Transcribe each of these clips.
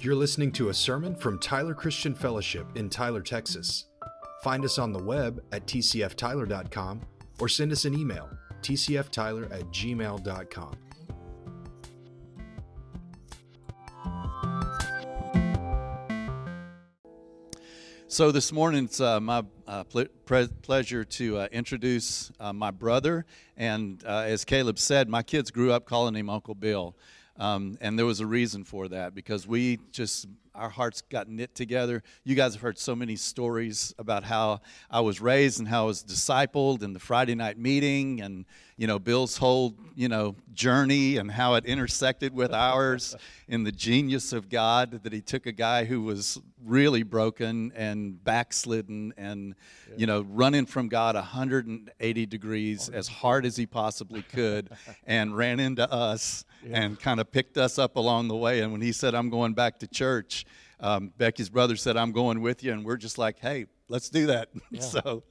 You're listening to a sermon from Tyler Christian Fellowship in Tyler, Texas. Find us on the web at tcftyler.com or send us an email, tcftyler at gmail.com. So this morning it's uh, my uh, pre- pleasure to uh, introduce uh, my brother, and uh, as Caleb said, my kids grew up calling him Uncle Bill, um, and there was a reason for that because we just our hearts got knit together. You guys have heard so many stories about how I was raised and how I was discipled, and the Friday night meeting, and you know Bill's whole you know journey and how it intersected with ours in the genius of God that He took a guy who was really broken and backslidden and you know running from God 180 degrees as hard as he possibly could, and ran into us and kind of picked us up along the way. And when he said, "I'm going back to church," um, Becky's brother said, "I'm going with you," and we're just like, "Hey." Let's do that. so,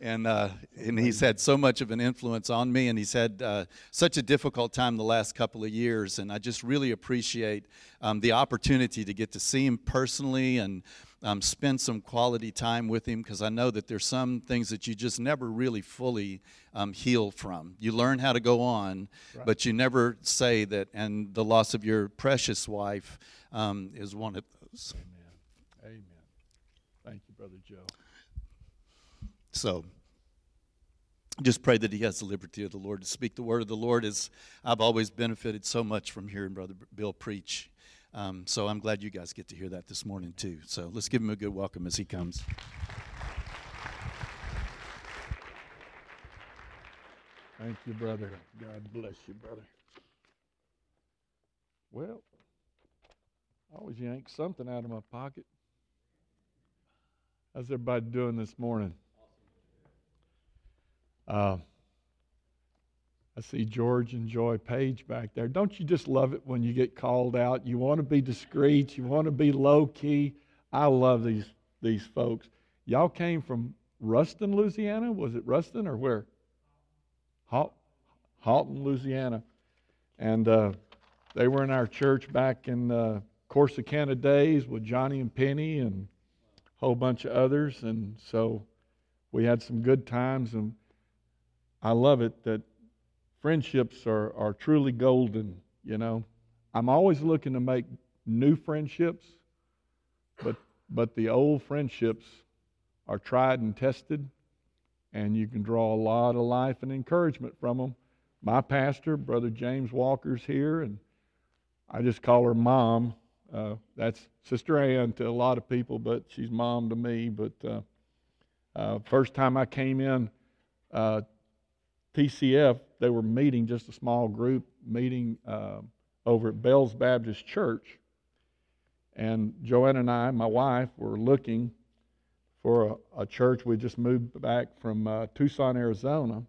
and uh, and he's had so much of an influence on me, and he's had uh, such a difficult time the last couple of years, and I just really appreciate um, the opportunity to get to see him personally and um, spend some quality time with him because I know that there's some things that you just never really fully um, heal from. You learn how to go on, but you never say that. And the loss of your precious wife um, is one of those. Amen. Amen. Thank you, Brother Joe. So just pray that he has the liberty of the Lord to speak the word of the Lord. As I've always benefited so much from hearing Brother Bill preach. Um, so I'm glad you guys get to hear that this morning too. So let's give him a good welcome as he comes. Thank you, brother. God bless you, brother. Well, I always yank something out of my pocket. How's everybody doing this morning? Uh, I see George and Joy Page back there. Don't you just love it when you get called out? You want to be discreet. You want to be low key. I love these these folks. Y'all came from Ruston, Louisiana. Was it Ruston or where? Halt, Haughton, Louisiana, and uh, they were in our church back in the uh, Corsicana days with Johnny and Penny and a whole bunch of others, and so we had some good times. And I love it that friendships are, are truly golden, you know. I'm always looking to make new friendships, but but the old friendships are tried and tested, and you can draw a lot of life and encouragement from them. My pastor, Brother James Walker's here, and I just call her mom. Uh, that's Sister Ann to a lot of people, but she's mom to me. But uh, uh, first time I came in, uh, TCF, they were meeting, just a small group meeting uh, over at Bell's Baptist Church. And Joanne and I, my wife, were looking for a, a church. We just moved back from uh, Tucson, Arizona.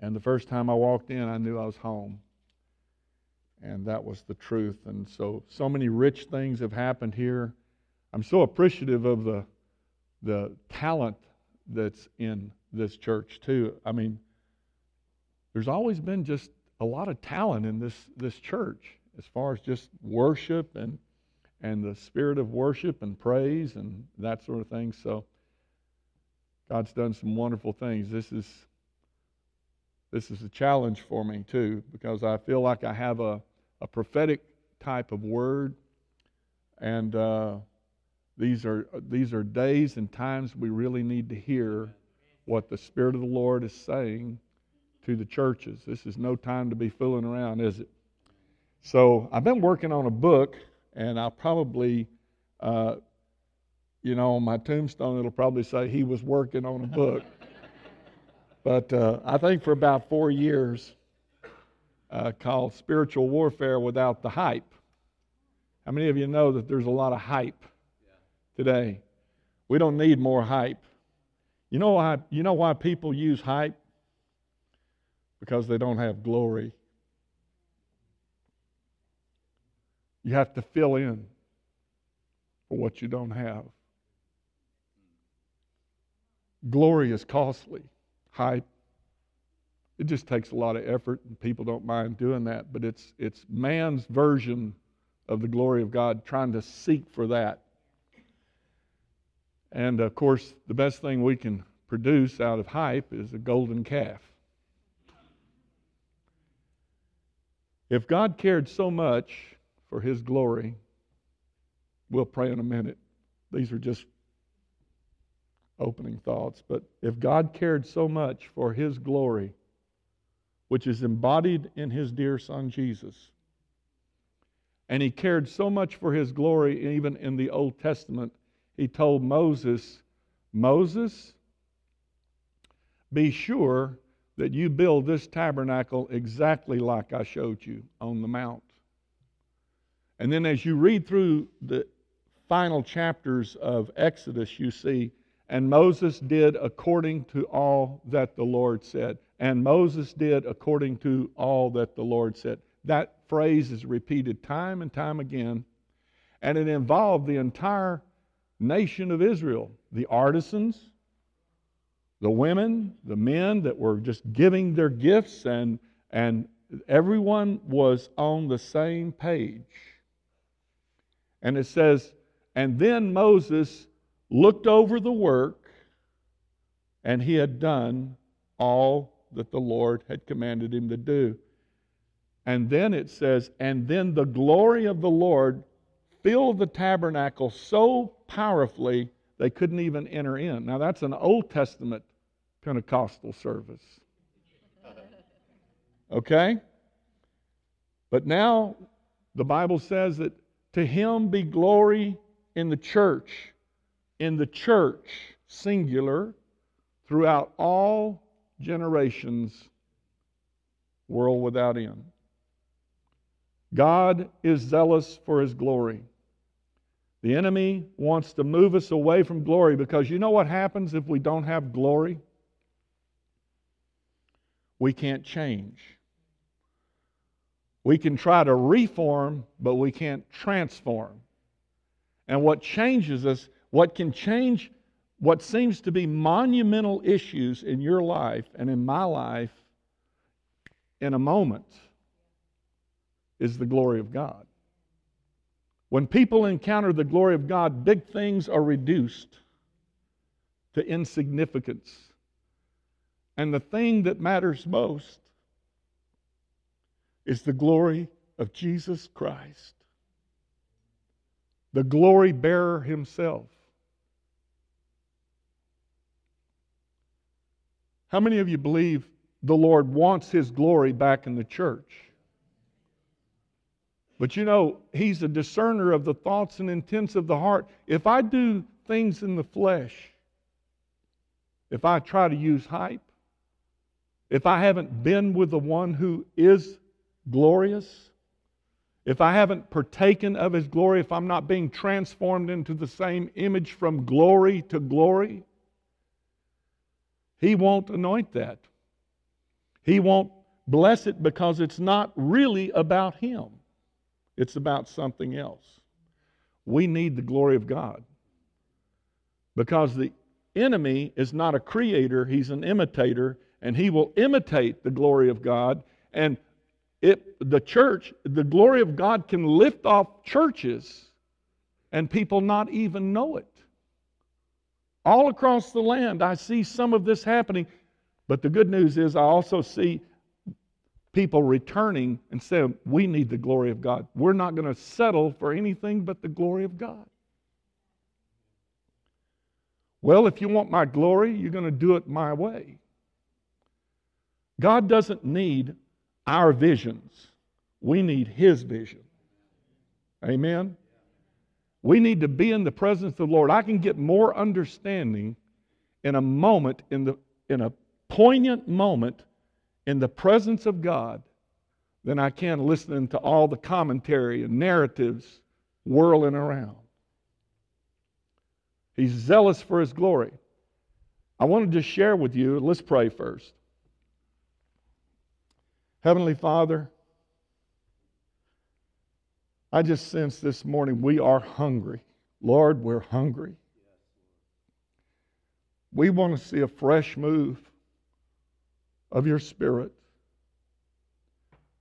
And the first time I walked in, I knew I was home. And that was the truth. And so, so many rich things have happened here. I'm so appreciative of the, the talent that's in this church, too. I mean, there's always been just a lot of talent in this, this church as far as just worship and, and the spirit of worship and praise and that sort of thing. So, God's done some wonderful things. This is this is a challenge for me too because I feel like I have a, a prophetic type of word, and uh, these are these are days and times we really need to hear what the Spirit of the Lord is saying to the churches. This is no time to be fooling around, is it? So I've been working on a book, and I'll probably, uh, you know, on my tombstone it'll probably say he was working on a book. but uh, I think for about four years, uh, called Spiritual Warfare Without the Hype. How many of you know that there's a lot of hype today? We don't need more hype. You know why, you know why people use hype? Because they don't have glory. You have to fill in for what you don't have. Glory is costly. Hype, it just takes a lot of effort, and people don't mind doing that. But it's it's man's version of the glory of God, trying to seek for that. And of course, the best thing we can produce out of hype is a golden calf. If God cared so much for His glory, we'll pray in a minute. These are just opening thoughts. But if God cared so much for His glory, which is embodied in His dear Son Jesus, and He cared so much for His glory, even in the Old Testament, He told Moses, Moses, be sure that you build this tabernacle exactly like I showed you on the mount. And then as you read through the final chapters of Exodus, you see, and Moses did according to all that the Lord said. And Moses did according to all that the Lord said. That phrase is repeated time and time again, and it involved the entire nation of Israel the artisans, the women, the men that were just giving their gifts, and, and everyone was on the same page. And it says, and then Moses looked over the work, and he had done all that the Lord had commanded him to do. And then it says, and then the glory of the Lord filled the tabernacle so powerfully they couldn't even enter in. Now, that's an Old Testament Pentecostal service. Okay? But now the Bible says that to him be glory in the church, in the church, singular, throughout all generations, world without end. God is zealous for his glory. The enemy wants to move us away from glory because you know what happens if we don't have glory? We can't change. We can try to reform, but we can't transform. And what changes us, what can change what seems to be monumental issues in your life and in my life in a moment, is the glory of God. When people encounter the glory of God, big things are reduced to insignificance and the thing that matters most is the glory of Jesus Christ, the glory bearer himself. How many of you believe the Lord wants his glory back in the church? But you know, he's a discerner of the thoughts and intents of the heart. If I do things in the flesh, if I try to use hype, if I haven't been with the one who is glorious, if I haven't partaken of his glory, if I'm not being transformed into the same image from glory to glory, he won't anoint that. He won't bless it because it's not really about him, it's about something else. We need the glory of God because the enemy is not a creator, he's an imitator and he will imitate the glory of God. And it, the church, the glory of God can lift off churches and people not even know it. All across the land, I see some of this happening. But the good news is, I also see people returning and saying, We need the glory of God. We're not going to settle for anything but the glory of God. Well, if you want my glory, you're going to do it my way. God doesn't need our visions, we need His vision. Amen? We need to be in the presence of the Lord. I can get more understanding in a moment, in, the, in a poignant moment in the presence of God than I can listening to all the commentary and narratives whirling around. He's zealous for his glory. I wanted to share with you, let's pray first. Heavenly Father, I just sense this morning we are hungry. Lord, we're hungry. We want to see a fresh move of your Spirit.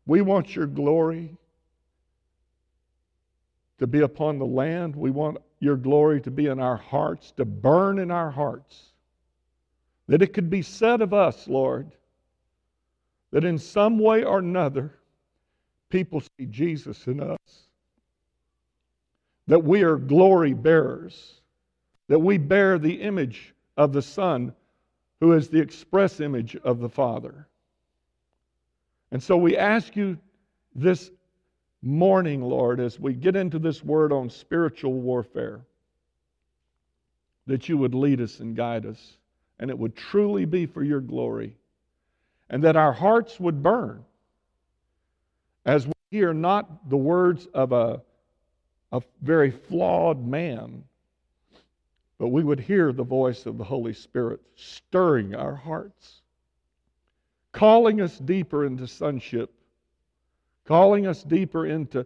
We want your glory to be upon the land. We want your glory to be in our hearts, to burn in our hearts. That it could be said of us, Lord, that in some way or another, people see Jesus in us. That we are glory bearers. That we bear the image of the Son, who is the express image of the Father. And so we ask you this morning, Lord, as we get into this word on spiritual warfare, that you would lead us and guide us, and it would truly be for your glory, and that our hearts would burn as we hear not the words of a, a very flawed man, but we would hear the voice of the Holy Spirit stirring our hearts, calling us deeper into sonship calling us deeper into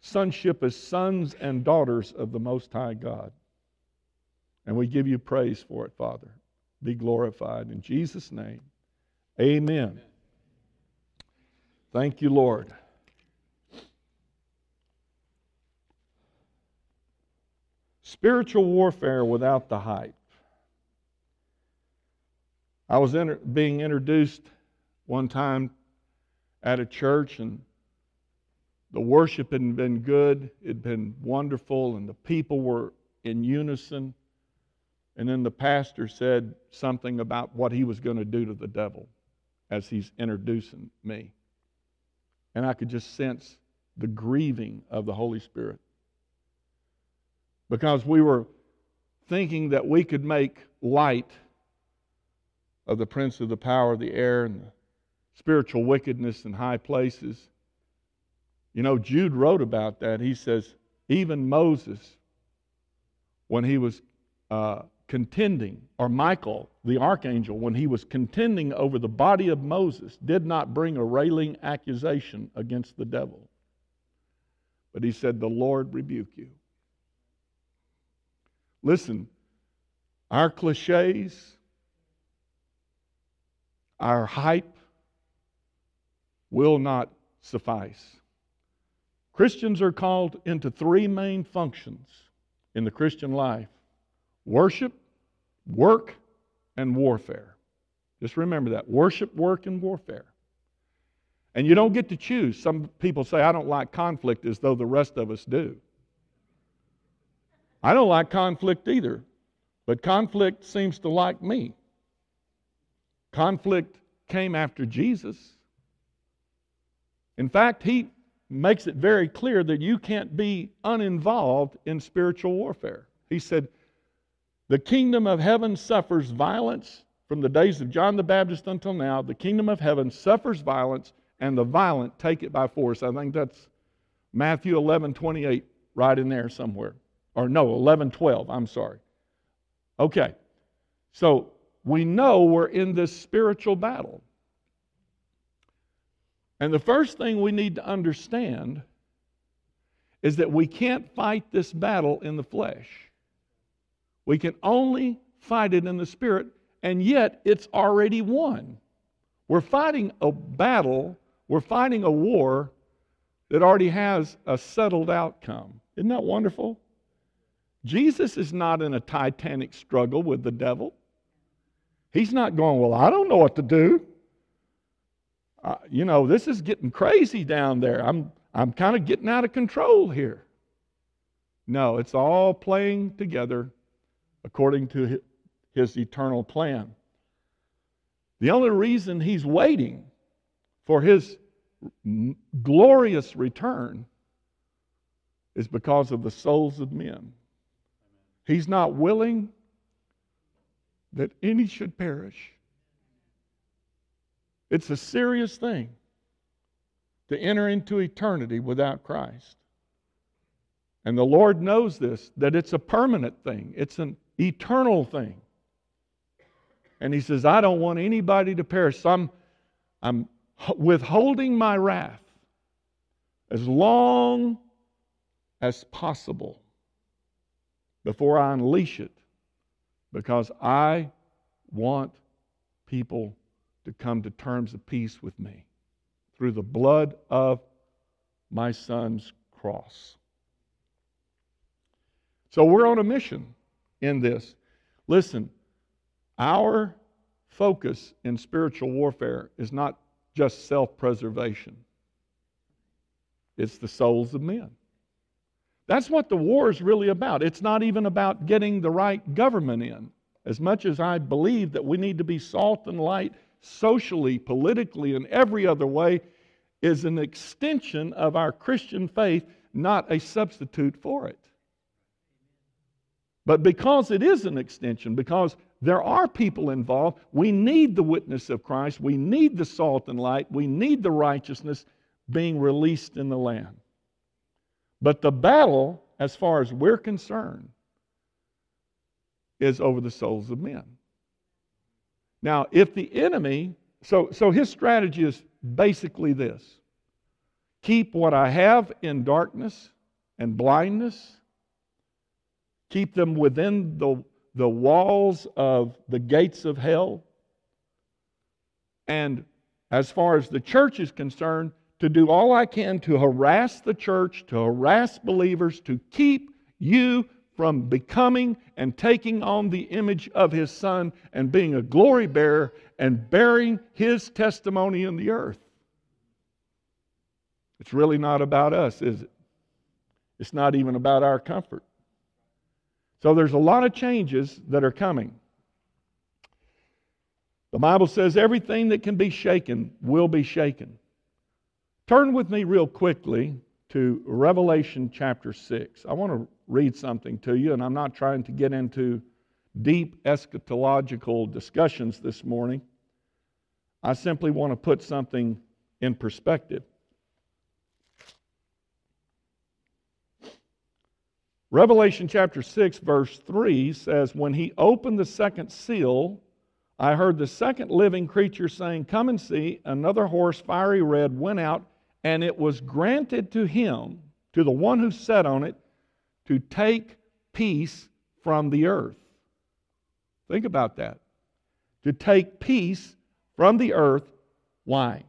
sonship as sons and daughters of the Most High God. And we give you praise for it, Father. Be glorified. In Jesus' name, amen. Thank you, Lord. Spiritual warfare without the hype. I was inter- being introduced one time at a church, and the worship had been good, it had been wonderful, and the people were in unison. And then the pastor said something about what he was going to do to the devil as he's introducing me. And I could just sense the grieving of the Holy Spirit. Because we were thinking that we could make light of the prince of the power of the air and the spiritual wickedness in high places. You know, Jude wrote about that. He says, even Moses, when he was uh, contending, or Michael, the archangel, when he was contending over the body of Moses, did not bring a railing accusation against the devil. But he said, The Lord rebuke you. Listen, our cliches, our hype will not suffice. Christians are called into three main functions in the Christian life worship, work, and warfare. Just remember that worship, work, and warfare. And you don't get to choose. Some people say, I don't like conflict as though the rest of us do. I don't like conflict either, but conflict seems to like me. Conflict came after Jesus. In fact, he makes it very clear that you can't be uninvolved in spiritual warfare. He said, The kingdom of heaven suffers violence from the days of John the Baptist until now. The kingdom of heaven suffers violence, and the violent take it by force. I think that's Matthew 11 28, right in there somewhere. Or no, 11 12, I'm sorry. Okay, so we know we're in this spiritual battle. And the first thing we need to understand is that we can't fight this battle in the flesh. We can only fight it in the spirit, and yet it's already won. We're fighting a battle, we're fighting a war that already has a settled outcome. Isn't that wonderful? Jesus is not in a titanic struggle with the devil. He's not going, Well, I don't know what to do uh, you know, this is getting crazy down there. I'm, I'm kind of getting out of control here. No, it's all playing together according to his, eternal plan. The only reason he's waiting for his glorious return is because of the souls of men. He's not willing that any should perish, it's a serious thing to enter into eternity without Christ. And the Lord knows this, that it's a permanent thing, it's an eternal thing. And He says, I don't want anybody to perish. So I'm, I'm withholding my wrath as long as possible before I unleash it because I want people to come to terms of peace with me through the blood of my son's cross. So we're on a mission in this. Listen, our focus in spiritual warfare is not just self preservation, it's the souls of men. That's what the war is really about. It's not even about getting the right government in. As much as I believe that we need to be salt and light socially, politically, and every other way, is an extension of our Christian faith, not a substitute for it. But because it is an extension, because there are people involved, we need the witness of Christ, we need the salt and light, we need the righteousness being released in the land. But the battle, as far as we're concerned, is over the souls of men. Now, if the enemy, so, so his strategy is basically this keep what I have in darkness and blindness, keep them within the, the walls of the gates of hell. And as far as the church is concerned, to do all I can to harass the church, to harass believers, to keep you from becoming and taking on the image of his son and being a glory bearer and bearing his testimony in the earth. It's really not about us, is it? It's not even about our comfort. So there's a lot of changes that are coming. The Bible says everything that can be shaken will be shaken. Turn with me real quickly to Revelation chapter 6. I want to read something to you, and I'm not trying to get into deep eschatological discussions this morning. I simply want to put something in perspective. Revelation chapter 6, verse 3 says, When he opened the second seal, I heard the second living creature saying, Come and see. Another horse, fiery red, went out, and it was granted to him, to the one who sat on it, to take peace from the earth. Think about that. To take peace from the earth. Why?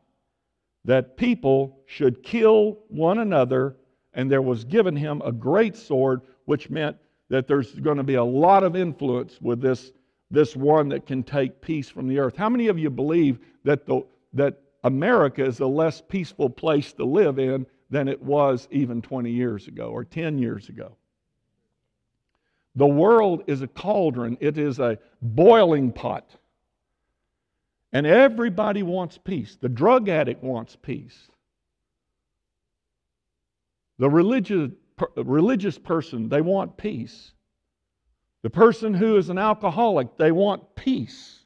That people should kill one another, and there was given him a great sword, which meant that there's going to be a lot of influence with this, this one that can take peace from the earth. How many of you believe that, the, that America is a less peaceful place to live in than it was even 20 years ago or 10 years ago? The world is a cauldron, it is a boiling pot. And everybody wants peace. The drug addict wants peace. The religious, religious person, they want peace. The person who is an alcoholic, they want peace.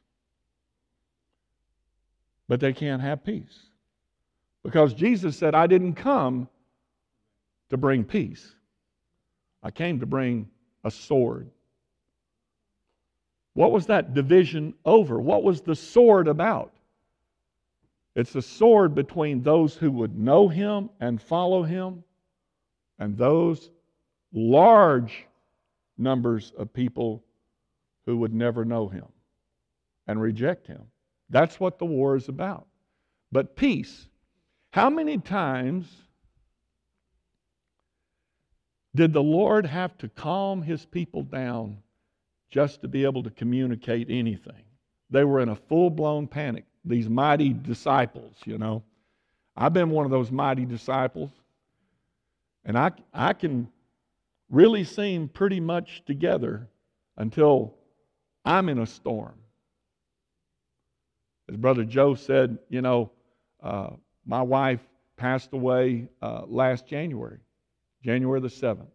But they can't have peace. Because Jesus said, I didn't come to bring peace, I came to bring a sword. What was that division over? What was the sword about? It's a sword between those who would know him and follow him and those large numbers of people who would never know him and reject him. That's what the war is about. But peace. How many times did the Lord have to calm his people down just to be able to communicate anything? They were in a full blown panic. These mighty disciples, you know. I've been one of those mighty disciples. And I, I can really seem pretty much together until I'm in a storm. As Brother Joe said, you know, uh, my wife passed away uh, last January. January the 7th.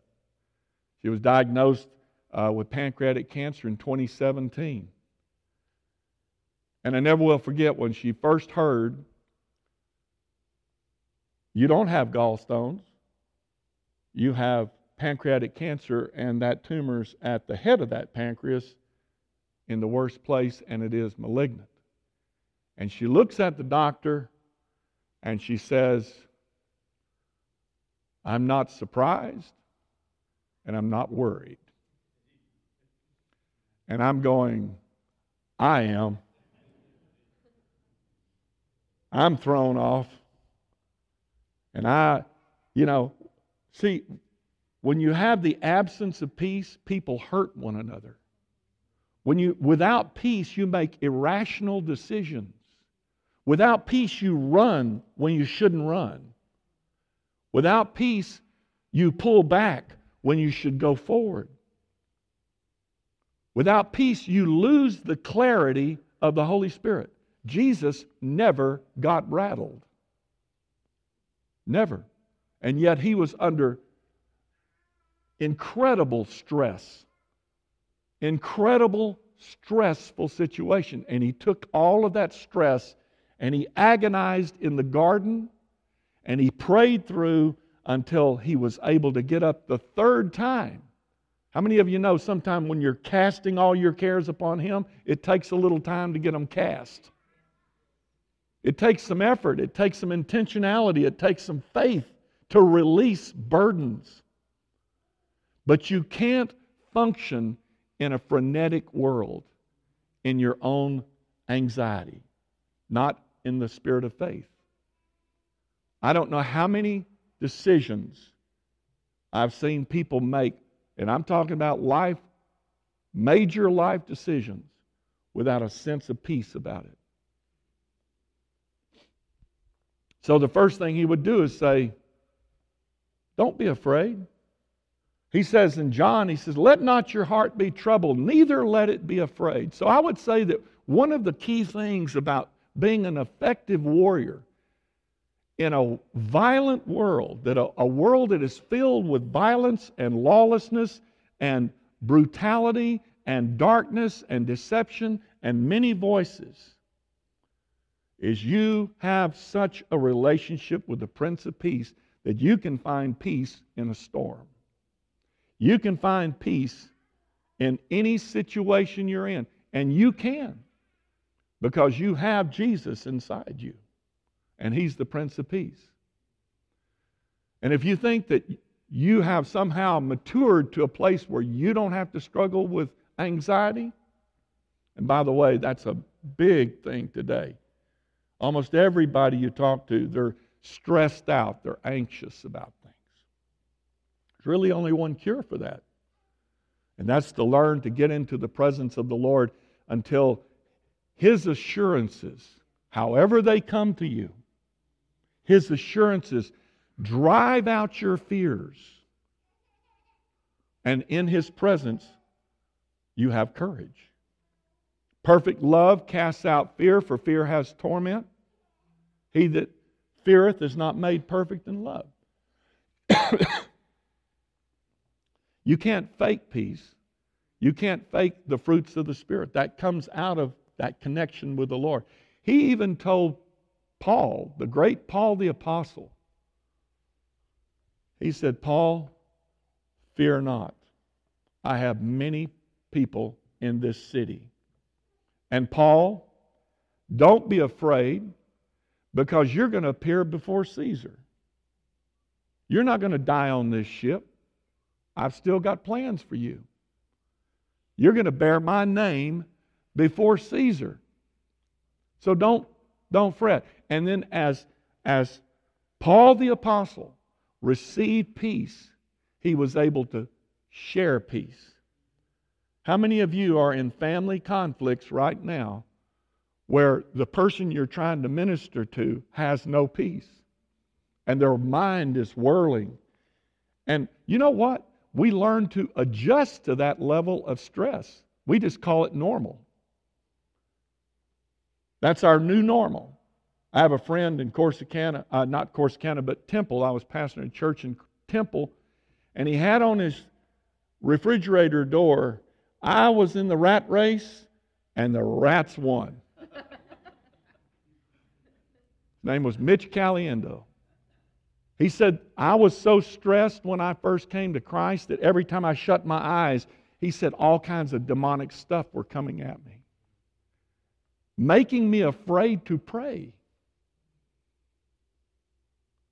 She was diagnosed uh, with pancreatic cancer in 2017. And I never will forget when she first heard, You don't have gallstones, you have pancreatic cancer, and that tumor's at the head of that pancreas in the worst place, and it is malignant. And she looks at the doctor and she says, I'm not surprised and I'm not worried. And I'm going, I am. I'm thrown off. And I, you know, see, when you have the absence of peace, people hurt one another. When you, without peace, you make irrational decisions. Without peace, you run when you shouldn't run. Without peace, you pull back when you should go forward. Without peace, you lose the clarity of the Holy Spirit. Jesus never got rattled. Never. And yet he was under incredible stress, incredible stressful situation. And he took all of that stress and he agonized in the garden and he prayed through until he was able to get up the third time. How many of you know sometime when you're casting all your cares upon him, it takes a little time to get them cast? It takes some effort, it takes some intentionality, it takes some faith to release burdens. But you can't function in a frenetic world in your own anxiety, not in the spirit of faith. I don't know how many decisions I've seen people make, and I'm talking about life, major life decisions, without a sense of peace about it. So the first thing he would do is say, Don't be afraid. He says in John, he says, Let not your heart be troubled, neither let it be afraid. So I would say that one of the key things about being an effective warrior in a violent world, that a, a world that is filled with violence and lawlessness and brutality and darkness and deception and many voices, is you have such a relationship with the Prince of Peace that you can find peace in a storm. You can find peace in any situation you're in, and you can because you have Jesus inside you, and He's the Prince of Peace. And if you think that you have somehow matured to a place where you don't have to struggle with anxiety, and by the way, that's a big thing today. Almost everybody you talk to, they're stressed out, they're anxious about things. there's really only one cure for that. And that's to learn to get into the presence of the Lord until His assurances, however they come to you, His assurances drive out your fears. And in His presence, you have courage. Perfect love casts out fear, for fear has torment. He that feareth is not made perfect in love. You can't fake peace. You can't fake the fruits of the Spirit. That comes out of that connection with the Lord. He even told Paul, the great Paul the Apostle, he said, Paul, fear not. I have many people in this city. And Paul, don't be afraid because you're going to appear before Caesar. You're not going to die on this ship. I've still got plans for you. You're going to bear my name before Caesar. So don't, don't fret. And then as, as Paul the Apostle received peace, he was able to share peace. How many of you are in family conflicts right now where the person you're trying to minister to has no peace and their mind is whirling? And you know what? we learn to adjust to that level of stress. We just call it normal. That's our new normal. I have a friend in Corsicana, uh, not Corsicana, but Temple. I was pastoring a church in Temple, and he had on his refrigerator door, I was in the rat race, and the rats won. his name was Mitch Caliendo. He said, I was so stressed when I first came to Christ that every time I shut my eyes, he said all kinds of demonic stuff were coming at me, making me afraid to pray.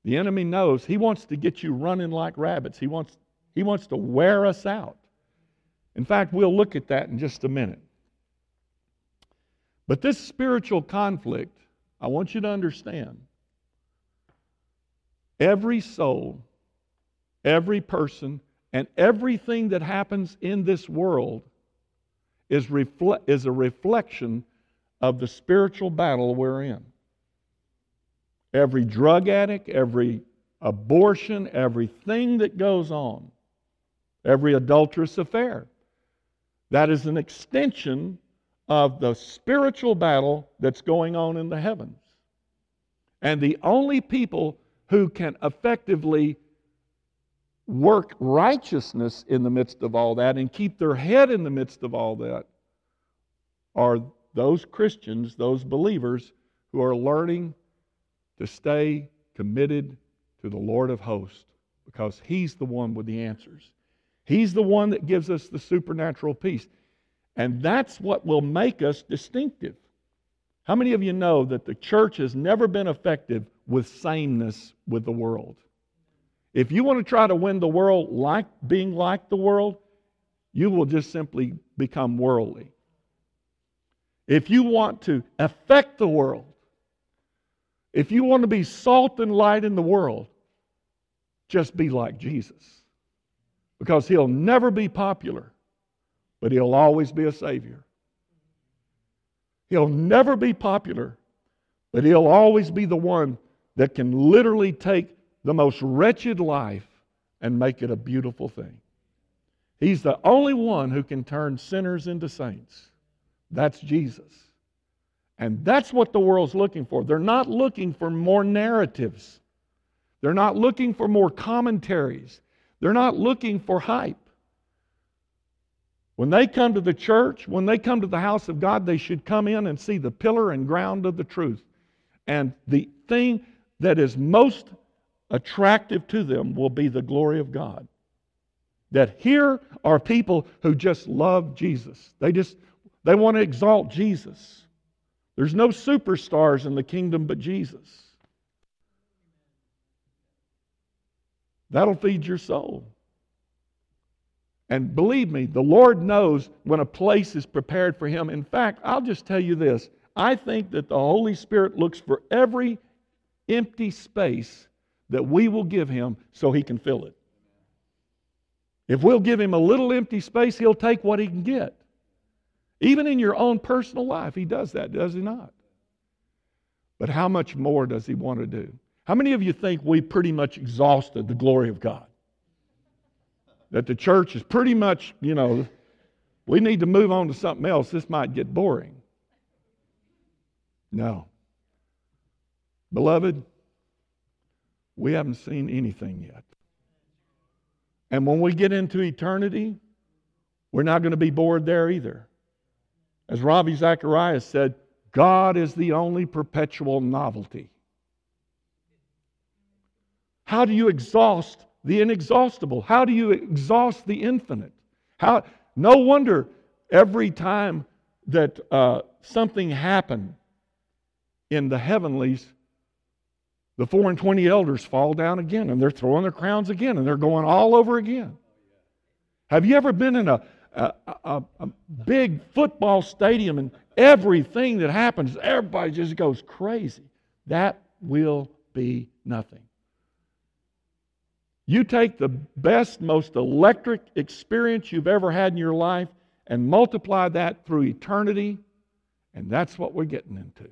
The enemy knows he wants to get you running like rabbits. He wants, he wants to wear us out. In fact, we'll look at that in just a minute. But this spiritual conflict, I want you to understand Every soul, every person, And everything that happens in this world is, refle- is a reflection of the spiritual battle we're in. Every drug addict, every abortion, everything that goes on, every adulterous affair, that is an extension of the spiritual battle that's going on in the heavens. And the only people who can effectively work righteousness in the midst of all that and keep their head in the midst of all that are those Christians, those believers who are learning to stay committed to the Lord of hosts because He's the one with the answers. He's the one that gives us the supernatural peace. And that's what will make us distinctive. How many of you know that the church has never been effective with sameness with the world? If you want to try to win the world like being like the world, you will just simply become worldly. If you want to affect the world, if you want to be salt and light in the world, just be like Jesus. Because he'll never be popular, but he'll always be a Savior. He'll never be popular, but he'll always be the one that can literally take the most wretched life and make it a beautiful thing. He's the only one who can turn sinners into saints. That's Jesus. And that's what the world's looking for. They're not looking for more narratives, they're not looking for more commentaries, they're not looking for hype. When they come to the church, when they come to the house of God, they should come in and see the pillar and ground of the truth. And the thing that is most attractive to them will be the glory of God. That here are people who just love Jesus. They just they want to exalt Jesus. There's no superstars in the kingdom but Jesus. That'll feed your soul. And believe me, the Lord knows when a place is prepared for Him. In fact, I'll just tell you this I think that the Holy Spirit looks for every empty space that we will give him so he can fill it. If we'll give him a little empty space, he'll take what he can get. Even in your own personal life, he does that, does he not? But how much more does he want to do? How many of you think we pretty much exhausted the glory of God? That the church is pretty much, you know, we need to move on to something else. This might get boring. No. Beloved, we haven't seen anything yet. And when we get into eternity, we're not going to be bored there either. As Ravi Zacharias said, God is the only perpetual novelty. How do you exhaust the inexhaustible? How do you exhaust the infinite? How, no wonder every time that uh, something happened in the heavenlies, the four and twenty elders fall down again and they're throwing their crowns again and they're going all over again. Have you ever been in a, a, a, a big football stadium and everything that happens, everybody just goes crazy? That will be nothing. You take the best, most electric experience you've ever had in your life and multiply that through eternity, and that's what we're getting into.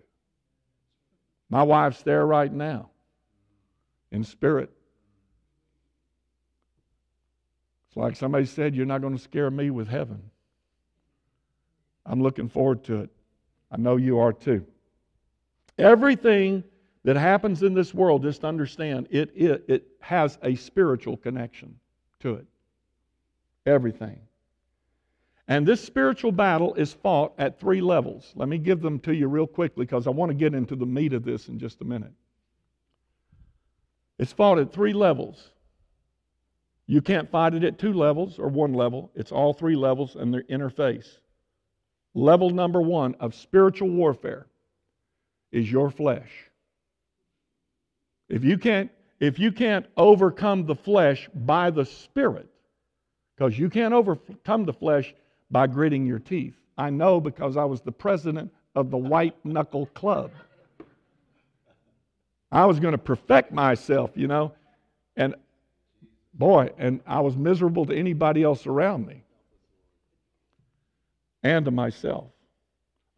My wife's there right now in spirit. It's like somebody said, You're not going to scare me with heaven. I'm looking forward to it. I know you are too. Everything that happens in this world, just understand, it, it, it has a spiritual connection to it. Everything. And this spiritual battle is fought at three levels. Let me give them to you real quickly because I want to get into the meat of this in just a minute. It's fought at three levels. You can't fight it at two levels or one level, it's all three levels and their interface. Level number one of spiritual warfare is your flesh. If you can't, if you can't overcome the flesh by the Spirit, because you can't overcome the flesh by gritting your teeth. I know because I was the president of the White Knuckle Club. I was going to perfect myself, you know. And Boy, and I was miserable to anybody else around me and to myself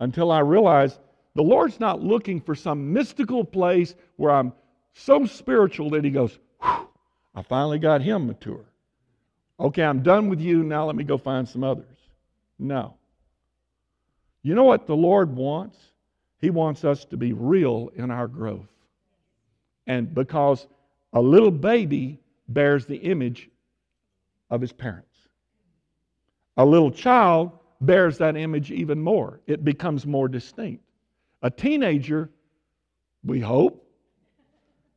until I realized the Lord's not looking for some mystical place where I'm so spiritual that He goes, I finally got him mature. Okay, I'm done with you. Now let me go find some others. No. You know what the Lord wants? He wants us to be real in our growth. And because a little baby bears the image of his parents, a little child bears that image even more. It becomes more distinct. A teenager, we hope,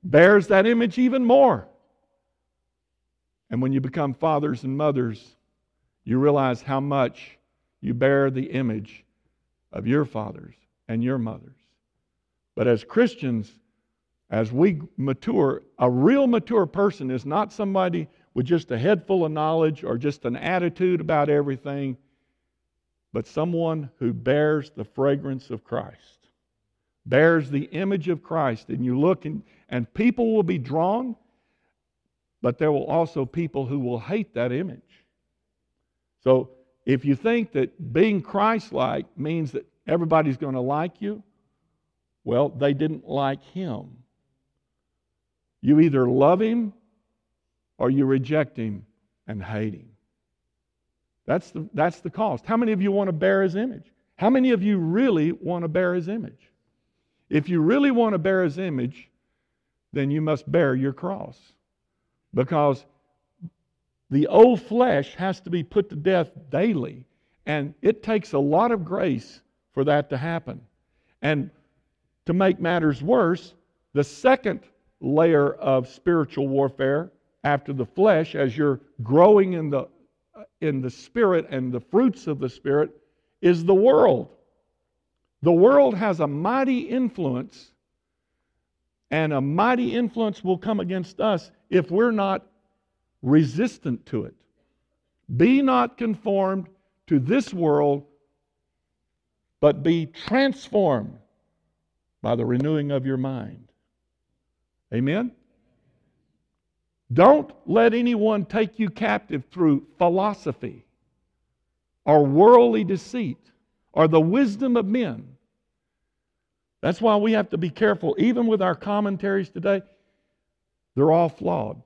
bears that image even more. And when you become fathers and mothers, you realize how much you bear the image of your fathers and your mothers. But as Christians, as we mature, a real mature person is not somebody with just a head full of knowledge or just an attitude about everything, but someone who bears the fragrance of Christ, bears the image of Christ. And you look and, and people will be drawn, but there will also people who will hate that image. So if you think that being Christ like means that everybody's going to like you, well, they didn't like him. You either love him or you reject him and hate him. That's the, that's the cost. How many of you want to bear his image? How many of you really want to bear his image? If you really want to bear his image, then you must bear your cross. Because the old flesh has to be put to death daily. And it takes a lot of grace for that to happen. And to make matters worse, the second layer of spiritual warfare after the flesh, as you're growing in the, in the spirit and the fruits of the spirit, is the world. The world has a mighty influence, and a mighty influence will come against us if we're not resistant to it. Be not conformed to this world, but be transformed by the renewing of your mind. Amen? Don't let anyone take you captive through philosophy or worldly deceit or the wisdom of men. That's why we have to be careful, even with our commentaries today. They're all flawed.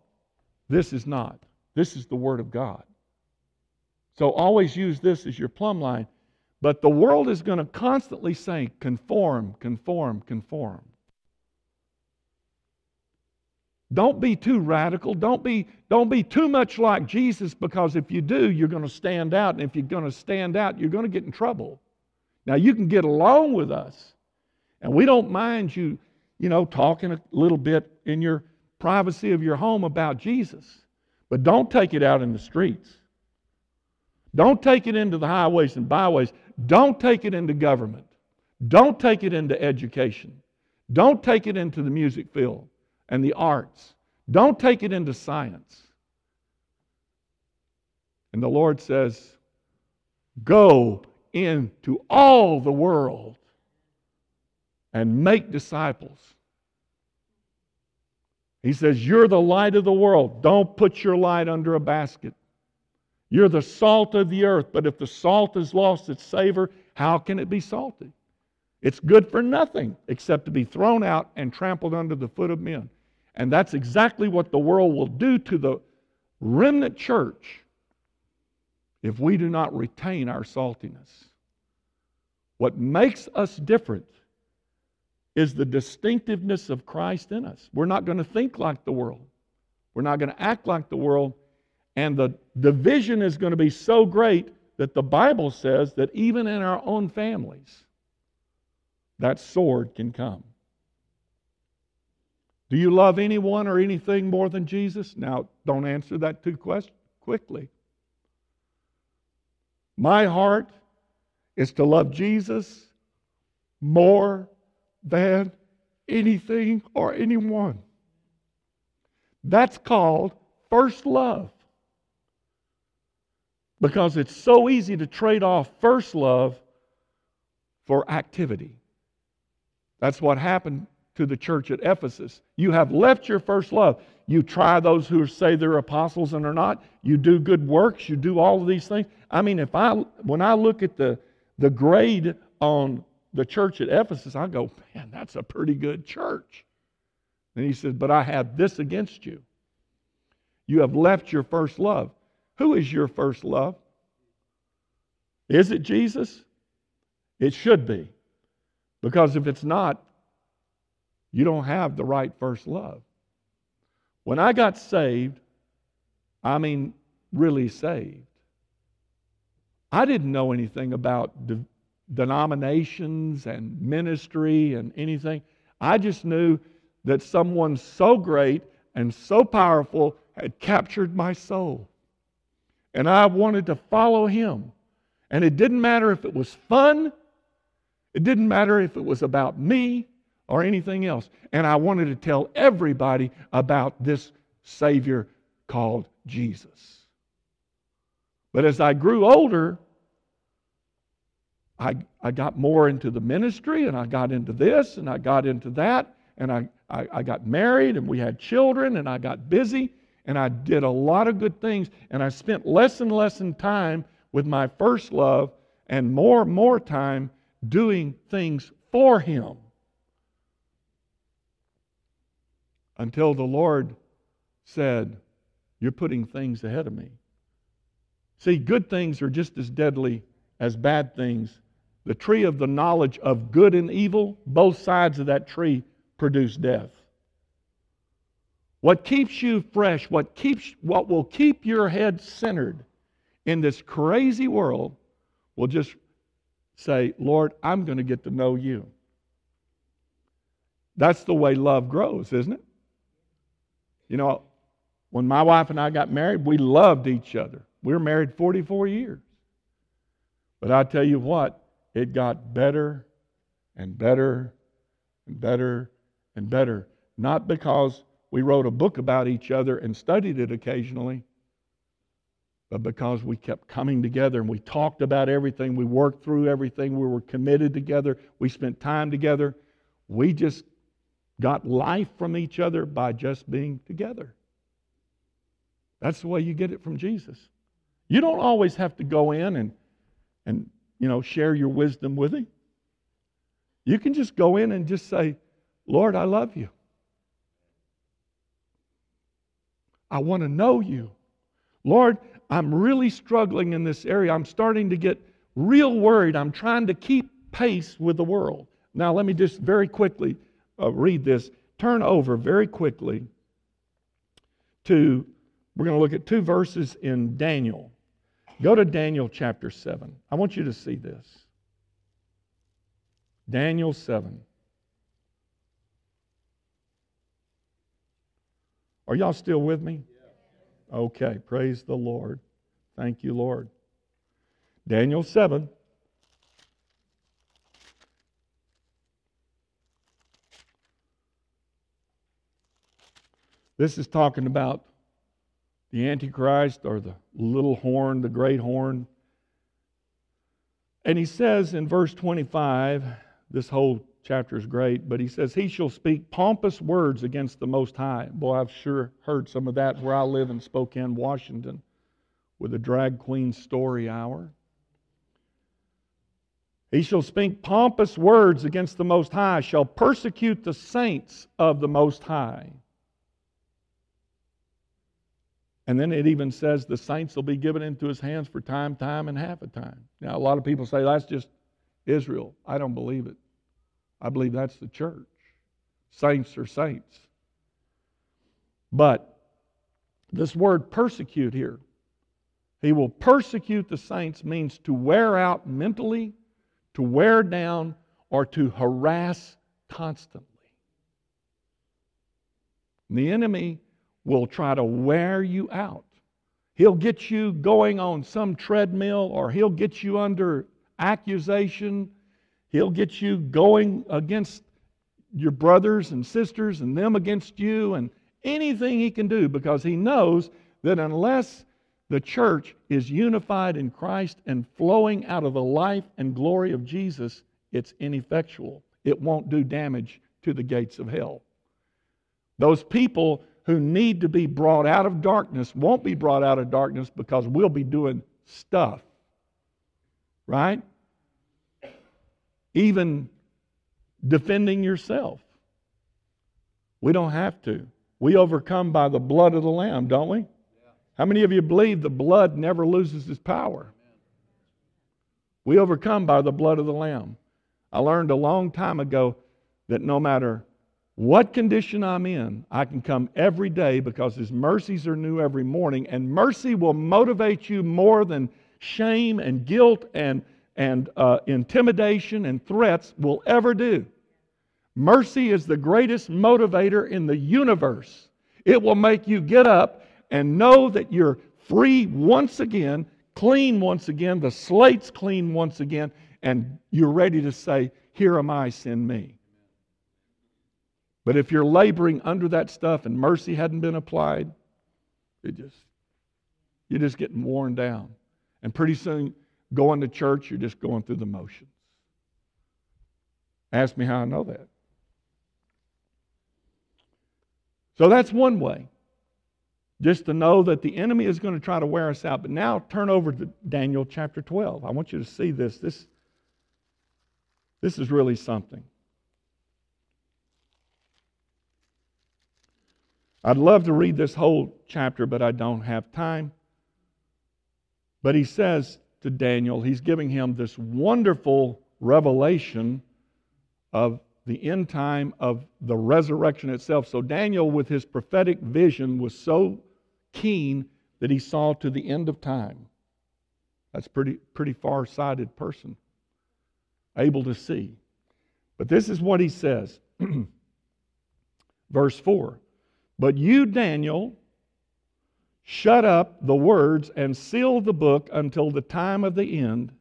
This is not. This is the Word of God. So always use this as your plumb line. But the world is going to constantly say, conform, conform, conform. Don't be too radical. Don't be, don't be too much like Jesus because if you do, you're going to stand out. And if you're going to stand out, you're going to get in trouble. Now, you can get along with us, and we don't mind you, you know, talking a little bit in your privacy of your home about Jesus. But don't take it out in the streets. Don't take it into the highways and byways. Don't take it into government. Don't take it into education. Don't take it into the music field and the arts. Don't take it into science. And the Lord says, Go into all the world and make disciples he says, You're the light of the world. Don't put your light under a basket. You're the salt of the earth, but if the salt has lost its savor, how can it be salty? It's good for nothing except to be thrown out and trampled under the foot of men. And that's exactly what the world will do to the remnant church if we do not retain our saltiness. What makes us different is the distinctiveness of Christ in us. We're not going to think like the world, we're not going to act like the world. And the division is going to be so great that the Bible says that even in our own families, that sword can come. Do you love anyone or anything more than Jesus? Now, don't answer that too quickly. My heart is to love Jesus more than anything or anyone. That's called first love. Because it's so easy to trade off first love for activity. That's what happened to the church at Ephesus. You have left your first love. You try those who say they're apostles and are not. You do good works. You do all of these things. I mean, if I when I look at the the grade on the church at Ephesus, I go, man, that's a pretty good church. And he says, but I have this against you. You have left your first love. Who is your first love? Is it Jesus? It should be. Because if it's not, you don't have the right first love. When I got saved, I mean, really saved, I didn't know anything about denominations and ministry and anything. I just knew that someone so great and so powerful had captured my soul. And I wanted to follow him. And it didn't matter if it was fun, it didn't matter if it was about me or anything else. And I wanted to tell everybody about this Savior called Jesus. But as I grew older, I, I got more into the ministry and I got into this and I got into that and I, I, I got married and we had children and I got busy and I did a lot of good things and I spent less and less time with my first love and more and more time doing things for Him. Until the Lord said, You're putting things ahead of me. See, good things are just as deadly as bad things. The tree of the knowledge of good and evil, both sides of that tree produce death. What keeps you fresh, what keeps what will keep your head centered in this crazy world will just say, Lord, I'm going to get to know you. That's the way love grows, isn't it? You know, when my wife and I got married, we loved each other. We were married 44 years. But I tell you what, it got better and better and better and better. Not because we wrote a book about each other and studied it occasionally, but because we kept coming together and we talked about everything, we worked through everything, we were committed together, we spent time together, we just got life from each other by just being together. That's the way you get it from Jesus. You don't always have to go in and, and you know, share your wisdom with him. You can just go in and just say, Lord, I love you. I want to know you. Lord, I'm really struggling in this area. I'm starting to get real worried. I'm trying to keep pace with the world. Now, let me just very quickly uh, read this. Turn over very quickly to, we're going to look at two verses in Daniel. Go to Daniel chapter 7. I want you to see this. Daniel 7. Are y'all still with me? Okay, praise the Lord. Thank you, Lord. Daniel 7. This is talking about the Antichrist or the little horn, the great horn. And he says in verse 25, this whole chapter is great, but he says, He shall speak pompous words against the Most High. Boy, I've sure heard some of that where I live in Spokane, Washington, with the drag queen story hour. He shall speak pompous words against the Most High, shall persecute the saints of the Most High. And then it even says the saints will be given into his hands for time, time, and half a time. Now, a lot of people say that's just Israel. I don't believe it. I believe that's the church. Saints are saints. But this word persecute here, he will persecute the saints means to wear out mentally, to wear down, or to harass constantly. And the enemy will try to wear you out. He'll get you going on some treadmill, or he'll get you under accusation He'll get you going against your brothers and sisters and them against you and anything he can do because he knows that unless the church is unified in Christ and flowing out of the life and glory of Jesus, it's ineffectual. It won't do damage to the gates of hell. Those people who need to be brought out of darkness won't be brought out of darkness because we'll be doing stuff. Right? Even defending yourself. We don't have to. We overcome by the blood of the Lamb, don't we? How many of you believe the blood never loses its power? We overcome by the blood of the Lamb. I learned a long time ago that no matter what condition I'm in, I can come every day because His mercies are new every morning, and mercy will motivate you more than shame and guilt and, and uh, intimidation and threats will ever do. Mercy is the greatest motivator in the universe. It will make you get up and know that you're free once again, clean once again, the slate's clean once again, and you're ready to say, Here am I, send me. But if you're laboring under that stuff and mercy hadn't been applied, it just you're just getting worn down. And pretty soon, going to church, you're just going through the motions. Ask me how I know that. So that's one way. Just to know that the enemy is going to try to wear us out. But now turn over to Daniel chapter 12. I want you to see this. This, this is really something. I'd love to read this whole chapter, but I don't have time. But he says to Daniel, he's giving him this wonderful revelation of the end time of the resurrection itself. So Daniel, with his prophetic vision, was so keen that he saw to the end of time. That's pretty pretty far-sighted person, able to see. But this is what he says. Verse 4. But you, Daniel, shut up the words and seal the book until the time of the end.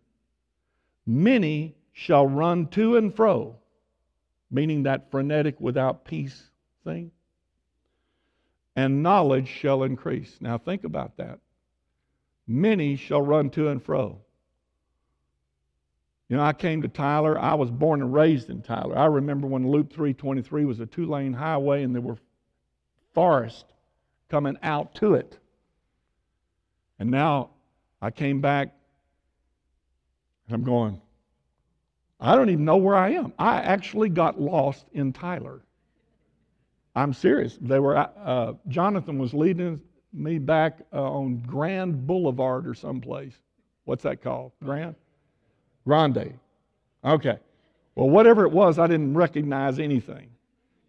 Many shall run to and fro, meaning that frenetic without peace thing, and knowledge shall increase. Now think about that. Many shall run to and fro. You know, I came to Tyler. I was born and raised in Tyler. I remember when Loop 323 was a two lane highway and there were forest coming out to it. And now I came back and I'm going, I don't even know where I am. I actually got lost in Tyler. I'm serious. They were, uh, Jonathan was leading me back uh, on Grand Boulevard or someplace. What's that called? Grand? Grande. Okay. Well, whatever it was, I didn't recognize anything.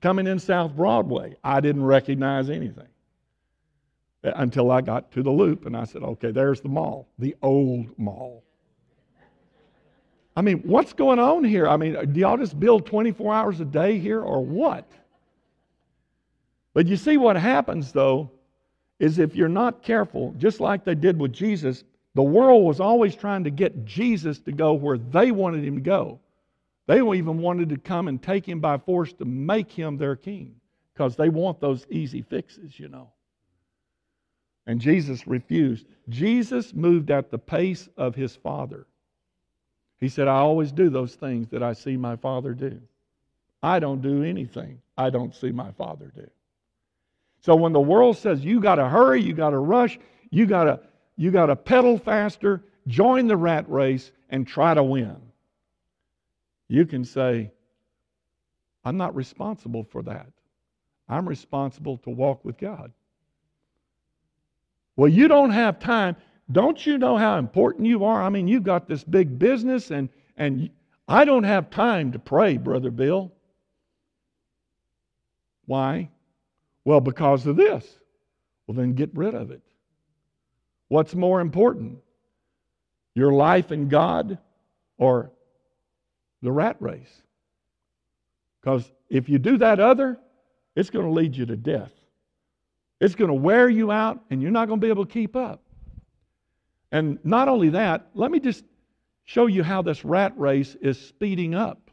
Coming in South Broadway, I didn't recognize anything until I got to the loop and I said, okay, there's the mall, the old mall. I mean, what's going on here? I mean, do y'all just build 24 hours a day here or what? But you see, what happens though is if you're not careful, just like they did with Jesus, the world was always trying to get Jesus to go where they wanted him to go. They even wanted to come and take him by force to make him their king because they want those easy fixes, you know. And Jesus refused. Jesus moved at the pace of his Father. He said, I always do those things that I see my Father do. I don't do anything I don't see my Father do. So when the world says you got to hurry, you got to rush, you got to you got to pedal faster, join the rat race and try to win you can say, I'm not responsible for that. I'm responsible to walk with God. Well, you don't have time. Don't you know how important you are? I mean, you've got this big business, and, and I don't have time to pray, Brother Bill. Why? Well, because of this. Well, then get rid of it. What's more important? Your life in God or the rat race. Because if you do that other, it's going to lead you to death. It's going to wear you out, and you're not going to be able to keep up. And not only that, let me just show you how this rat race is speeding up.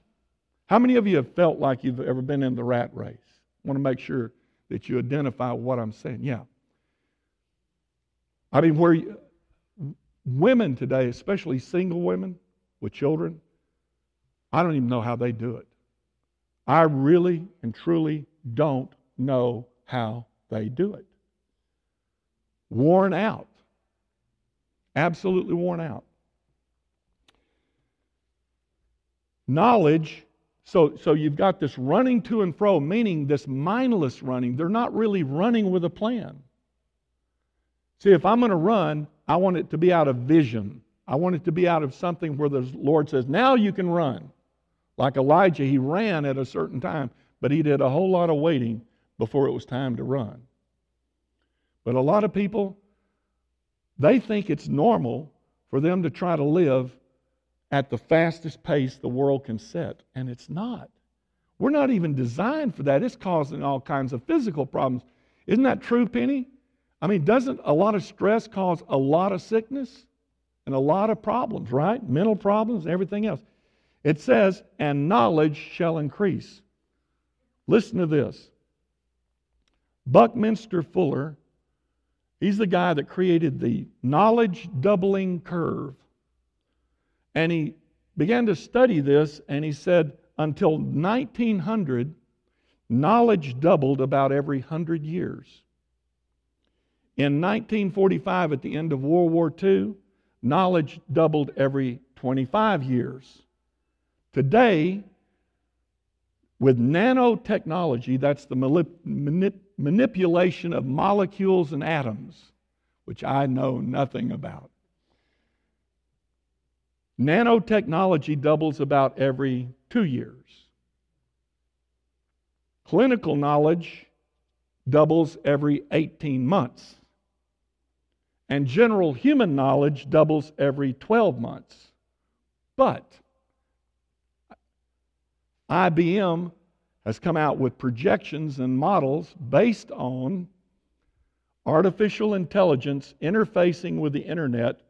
How many of you have felt like you've ever been in the rat race? I want to make sure that you identify what I'm saying. Yeah. I mean, where you, women today, especially single women with children, I don't even know how they do it. I really and truly don't know how they do it. Worn out. Absolutely worn out. Knowledge, so, so you've got this running to and fro, meaning this mindless running. They're not really running with a plan. See, if I'm going to run, I want it to be out of vision. I want it to be out of something where the Lord says, now you can run. Like Elijah, he ran at a certain time, but he did a whole lot of waiting before it was time to run. But a lot of people, they think it's normal for them to try to live at the fastest pace the world can set, and it's not. We're not even designed for that. It's causing all kinds of physical problems. Isn't that true, Penny? I mean, doesn't a lot of stress cause a lot of sickness and a lot of problems, right? Mental problems everything else. It says, and knowledge shall increase. Listen to this. Buckminster Fuller, he's the guy that created the knowledge doubling curve. And he began to study this, and he said until 1900, knowledge doubled about every 100 years. In 1945, at the end of World War II, knowledge doubled every 25 years. Today, with nanotechnology, that's the manip- manipulation of molecules and atoms, which I know nothing about. Nanotechnology doubles about every two years. Clinical knowledge doubles every 18 months. And general human knowledge doubles every 12 months. But IBM has come out with projections and models based on artificial intelligence interfacing with the internet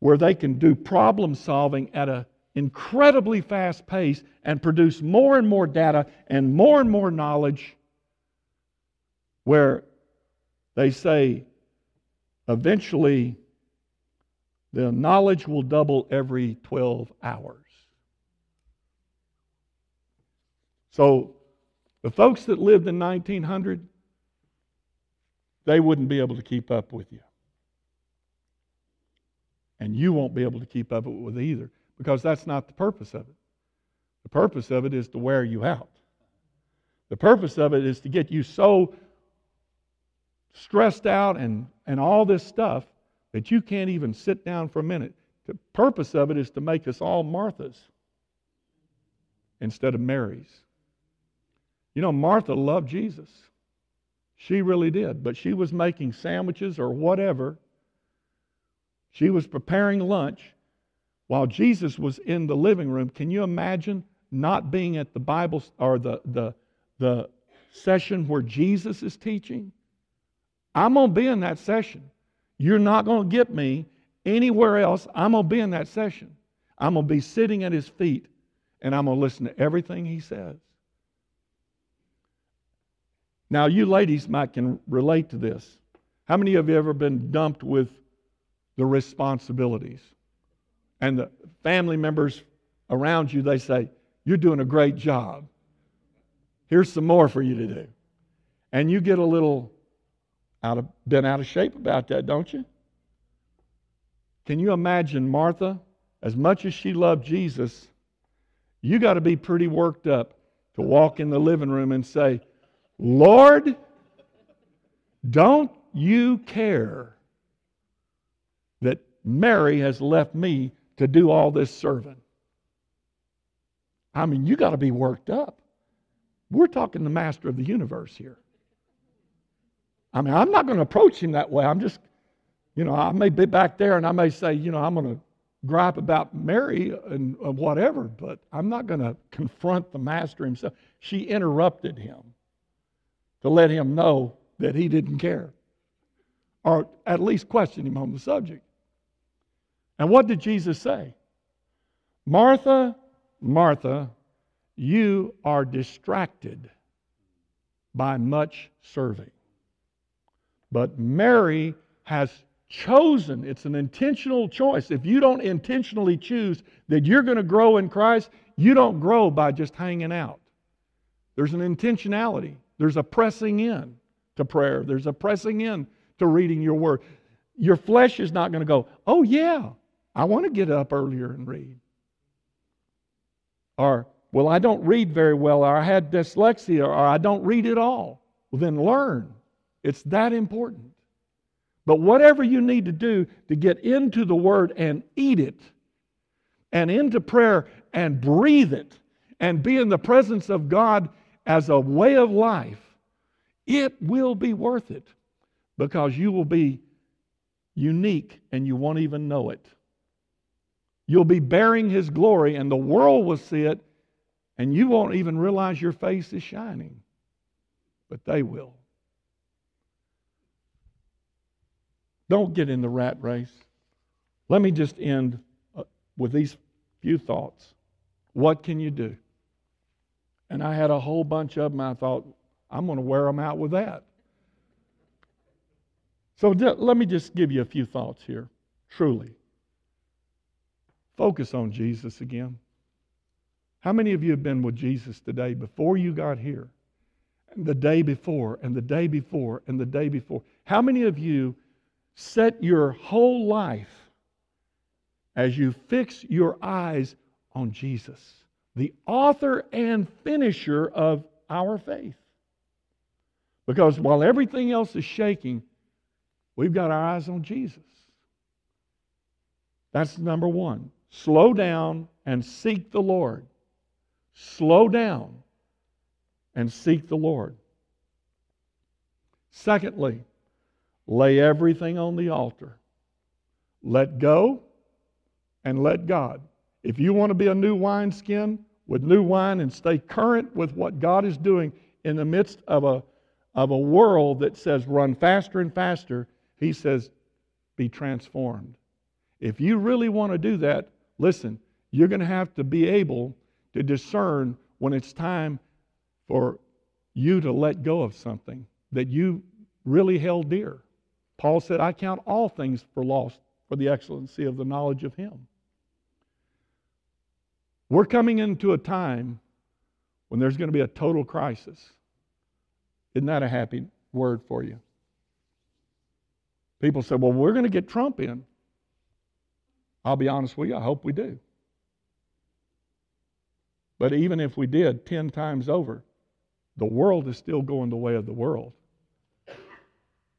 where they can do problem solving at an incredibly fast pace and produce more and more data and more and more knowledge where they say eventually the knowledge will double every 12 hours. So the folks that lived in 1900 they wouldn't be able to keep up with you. And you won't be able to keep up with either because that's not the purpose of it. The purpose of it is to wear you out. The purpose of it is to get you so stressed out and, and all this stuff that you can't even sit down for a minute. The purpose of it is to make us all Marthas instead of Marys. You know, Martha loved Jesus. She really did. But she was making sandwiches or whatever she was preparing lunch while Jesus was in the living room. Can you imagine not being at the Bible or the, the, the session where Jesus is teaching? I'm going to be in that session. You're not going to get me anywhere else. I'm going to be in that session. I'm going to be sitting at his feet and I'm going to listen to everything he says. Now, you ladies might can relate to this. How many of you ever been dumped with the responsibilities. And the family members around you, they say, You're doing a great job. Here's some more for you to do. And you get a little out of, bent out of shape about that, don't you? Can you imagine Martha? As much as she loved Jesus, you got to be pretty worked up to walk in the living room and say, Lord, don't you care that Mary has left me to do all this serving. I mean, you got to be worked up. We're talking the master of the universe here. I mean, I'm not going to approach him that way. I'm just, you know, I may be back there and I may say, you know, I'm going to gripe about Mary and, whatever, but I'm not going to confront the master himself. She interrupted him to let him know that he didn't care, or at least question him on the subject. And what did Jesus say? Martha, Martha, you are distracted by much serving. But Mary has chosen, it's an intentional choice. If you don't intentionally choose that you're going to grow in Christ, you don't grow by just hanging out. There's an intentionality. There's a pressing in to prayer. There's a pressing in to reading your word. Your flesh is not going to go, oh, yeah, I want to get up earlier and read. Or, well, I don't read very well, or I had dyslexia, or I don't read at all. Well, then learn. It's that important. But whatever you need to do to get into the Word and eat it, and into prayer and breathe it, and be in the presence of God as a way of life, it will be worth it because you will be unique and you won't even know it. You'll be bearing His glory, and the world will see it, and you won't even realize your face is shining, but they will. Don't get in the rat race. Let me just end uh, with these few thoughts. What can you do? And I had a whole bunch of them. I thought, I'm going to wear them out with that. So let me just give you a few thoughts here, truly. Focus on Jesus again. How many of you have been with Jesus today before you got here? And the day before, and the day before, and the day before? How many of you set your whole life as you fix your eyes on Jesus, the author and finisher of our faith. Because while everything else is shaking, we've got our eyes on Jesus. That's number one. Slow down and seek the Lord. Slow down and seek the Lord. Secondly, Lay everything on the altar. Let go and let God. If you want to be a new wineskin with new wine and stay current with what God is doing in the midst of a, of a world that says run faster and faster, He says be transformed. If you really want to do that, listen, you're going to have to be able to discern when it's time for you to let go of something that you really held dear. Paul said, I count all things for lost for the excellency of the knowledge of Him. We're coming into a time when there's going to be a total crisis. Isn't that a happy word for you? People say, well, we're going to get Trump in. I'll be honest with you, I hope we do. But even if we did 10 times over, the world is still going the way of the world.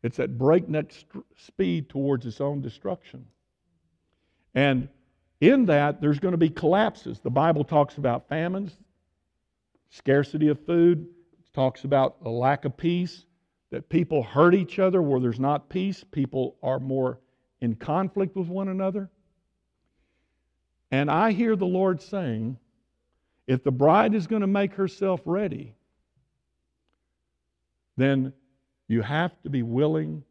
It's at breakneck speed towards its own destruction. And in that, there's going to be collapses. The Bible talks about famines, scarcity of food, it talks about a lack of peace, that people hurt each other where there's not peace, people are more in conflict with one another. And I hear the Lord saying, if the bride is going to make herself ready, then you have to be willing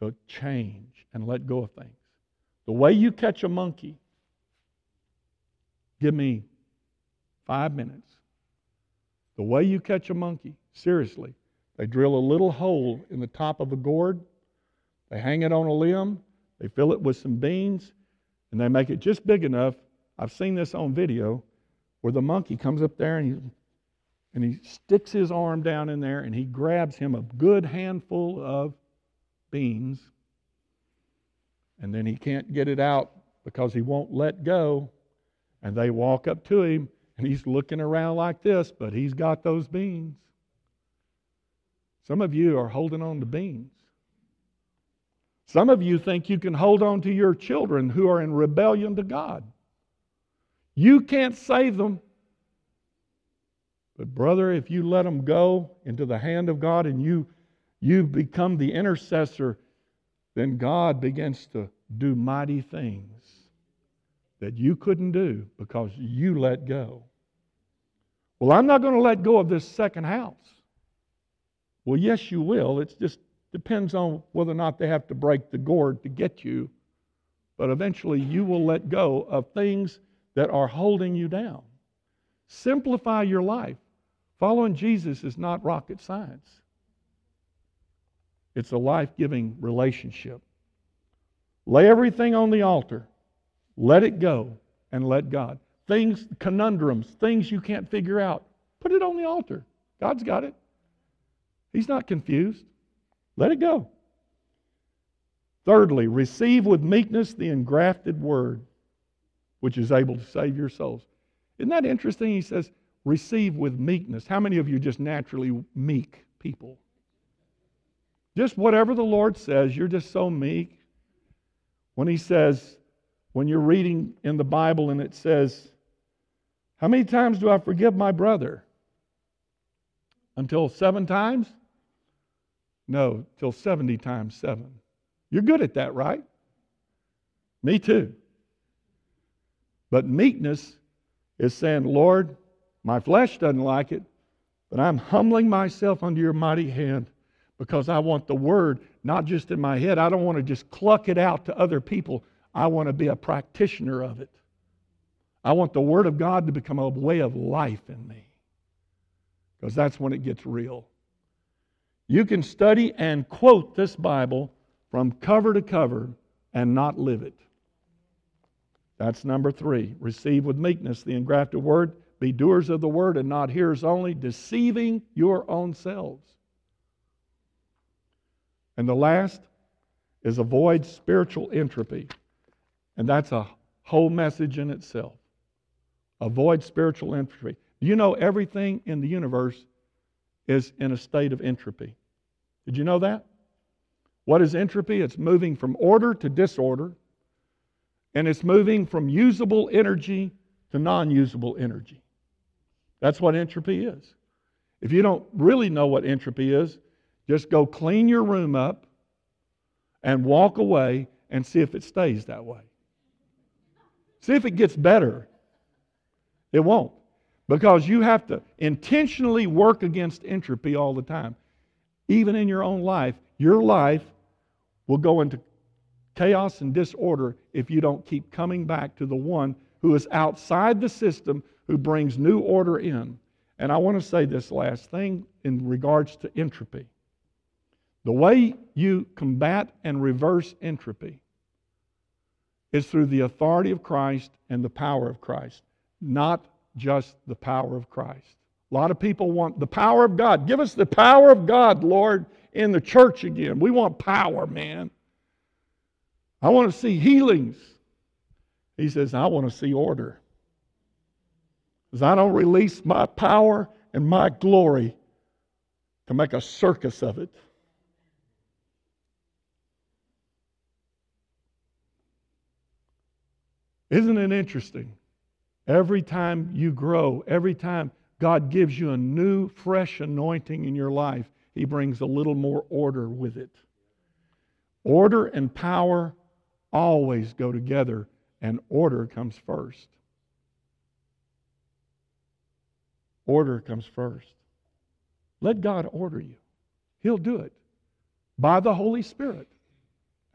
to change and let go of things. The way you catch a monkey, give me five minutes. The way you catch a monkey, seriously, they drill a little hole in the top of a gourd, they hang it on a limb, they fill it with some beans, and they make it just big enough. I've seen this on video where the monkey comes up there and he and he sticks his arm down in there and he grabs him a good handful of beans. And then he can't get it out because he won't let go. And they walk up to him and he's looking around like this, but he's got those beans. Some of you are holding on to beans. Some of you think you can hold on to your children who are in rebellion to God. You can't save them. But, brother, if you let them go into the hand of God and you, you become the intercessor, then God begins to do mighty things that you couldn't do because you let go. Well, I'm not going to let go of this second house. Well, yes, you will. It just depends on whether or not they have to break the gourd to get you. But eventually, you will let go of things that are holding you down. Simplify your life. Following Jesus is not rocket science, it's a life giving relationship. Lay everything on the altar, let it go, and let God. Things, conundrums, things you can't figure out, put it on the altar. God's got it. He's not confused. Let it go. Thirdly, receive with meekness the engrafted word, which is able to save your souls. Isn't that interesting? He says, receive with meekness. How many of you just naturally meek people? Just whatever the Lord says, you're just so meek. When He says, when you're reading in the Bible and it says, How many times do I forgive my brother? Until seven times? No, till 70 times seven. You're good at that, right? Me too. But meekness is saying, Lord, my flesh doesn't like it, but I'm humbling myself under your mighty hand because I want the word not just in my head. I don't want to just cluck it out to other people. I want to be a practitioner of it. I want the word of God to become a way of life in me because that's when it gets real. You can study and quote this Bible from cover to cover and not live it. That's number three. Receive with meekness the engrafted word. Be doers of the word and not hearers only, deceiving your own selves. And the last is avoid spiritual entropy. And that's a whole message in itself. Avoid spiritual entropy. You know, everything in the universe is in a state of entropy. Did you know that? What is entropy? It's moving from order to disorder, and it's moving from usable energy to non usable energy. That's what entropy is. If you don't really know what entropy is, just go clean your room up and walk away and see if it stays that way. See if it gets better. It won't. Because you have to intentionally work against entropy all the time. Even in your own life, your life will go into chaos and disorder if you don't keep coming back to the one who is outside the system who brings new order in. And I want to say this last thing in regards to entropy. The way you combat and reverse entropy is through the authority of Christ and the power of Christ, not just the power of Christ. A lot of people want the power of God. Give us the power of God, Lord, in the church again. We want power, man. I want to see healings. He says, I want to see order. Because I don't release my power and my glory to make a circus of it. Isn't it interesting? Every time you grow, every time God gives you a new, fresh anointing in your life, He brings a little more order with it. Order and power always go together, and order comes first. Order comes first. Let God order you, He'll do it by the Holy Spirit.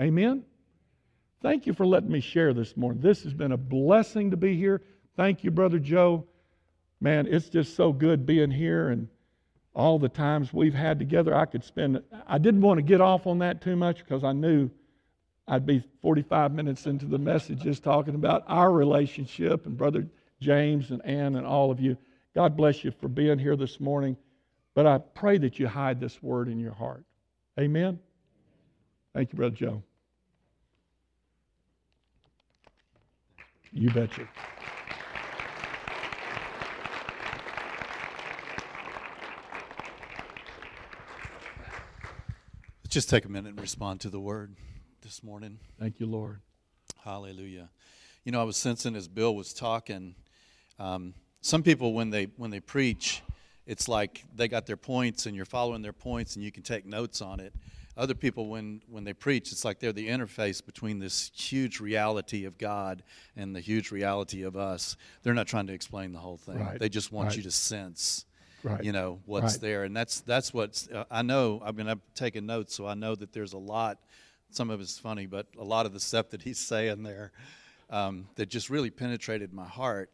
Amen? Thank you for letting me share this morning. This has been a blessing to be here. Thank you, Brother Joe. Man, it's just so good being here and all the times we've had together. I could spend, I didn't want to get off on that too much because I knew I'd be 45 minutes into the message just talking about our relationship and Brother James and Ann and all of you. God bless you for being here this morning. But I pray that you hide this word in your heart. Amen. Thank you, Brother Joe. You betcha. Let's just take a minute and respond to the word this morning. Thank you, Lord. Hallelujah. You know, I was sensing as Bill was talking, um, some people when they when they preach, it's like they got their points and you're following their points and you can take notes on it other people when when they preach it's like they're the interface between this huge reality of god and the huge reality of us. They're not trying to explain the whole thing. Right, they just want right. you to sense Right. you know what's there. And that's that's what uh, i know i mean i've taken notes so i know that there's a lot some of it's funny but a lot of the stuff that he's saying there um, that just really penetrated my heart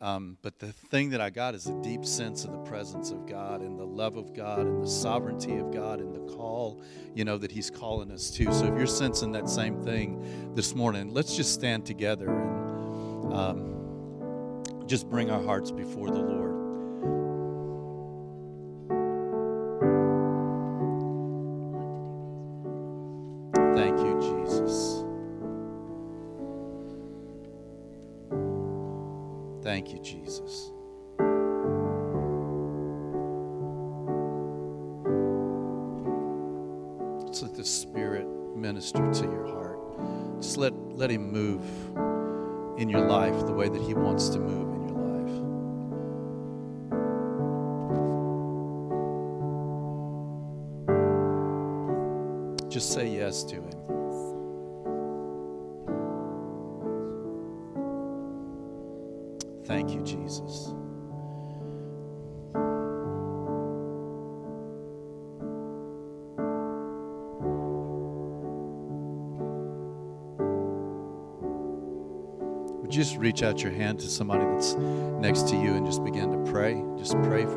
um, but the thing that I got is a deep sense of the presence of God and the love of God and the sovereignty of God and the call, you know, that He's calling us to. So if you're sensing that same thing this morning, let's just stand together and um, just bring our hearts before the Lord. reach out your hand to somebody that's next to you and just begin to pray. Just pray for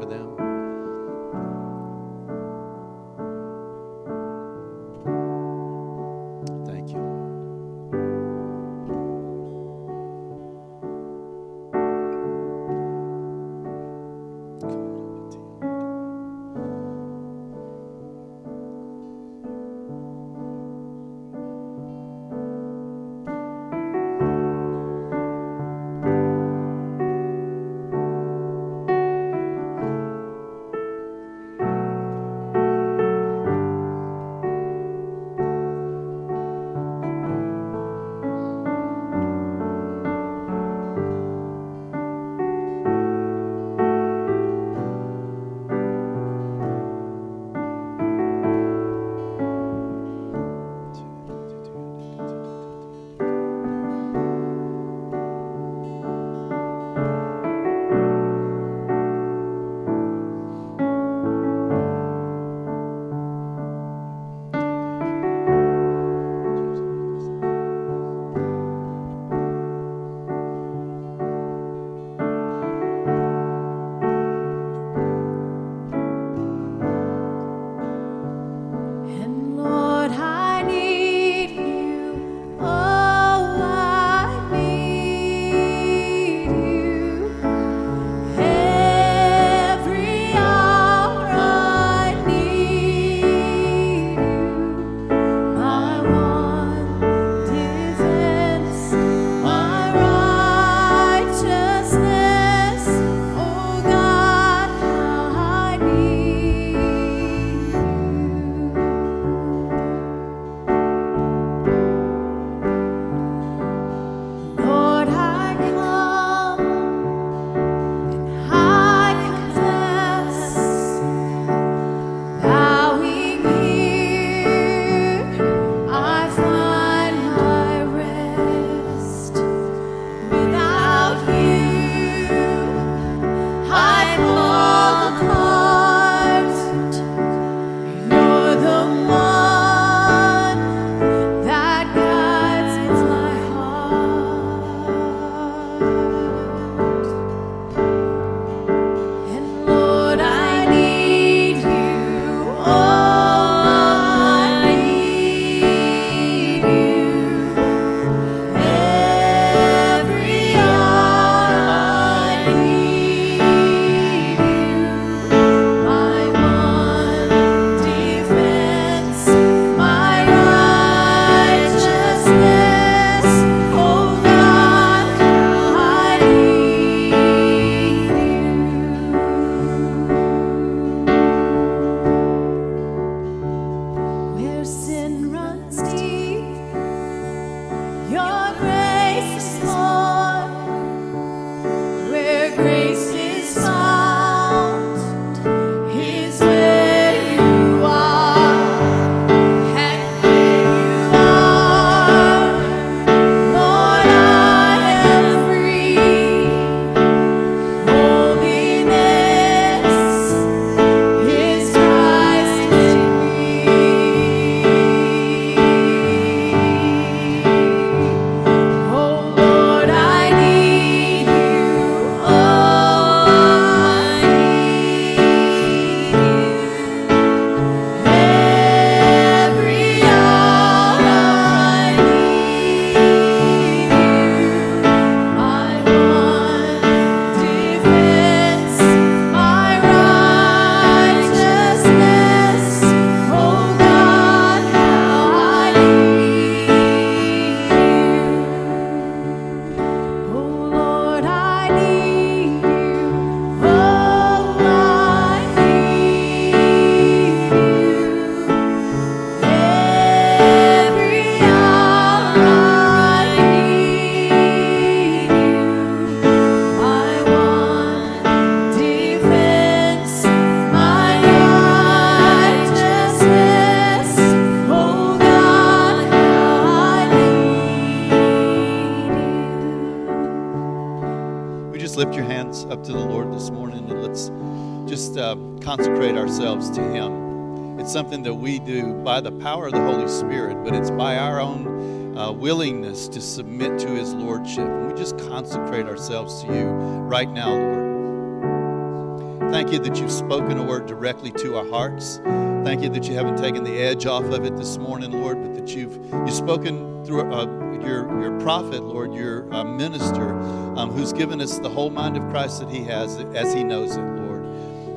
consecrate ourselves to Him. It's something that we do by the power of the Holy Spirit, but it's by our own uh, willingness to submit to His Lordship. And we just consecrate ourselves to you right now, Lord. Thank you that you've spoken a word directly to our hearts. Thank you that you haven't taken the edge off of it this morning, Lord, but that you've you've spoken through uh, your your prophet, Lord, your uh, minister, um, who's given us the whole mind of Christ that He has as He knows it.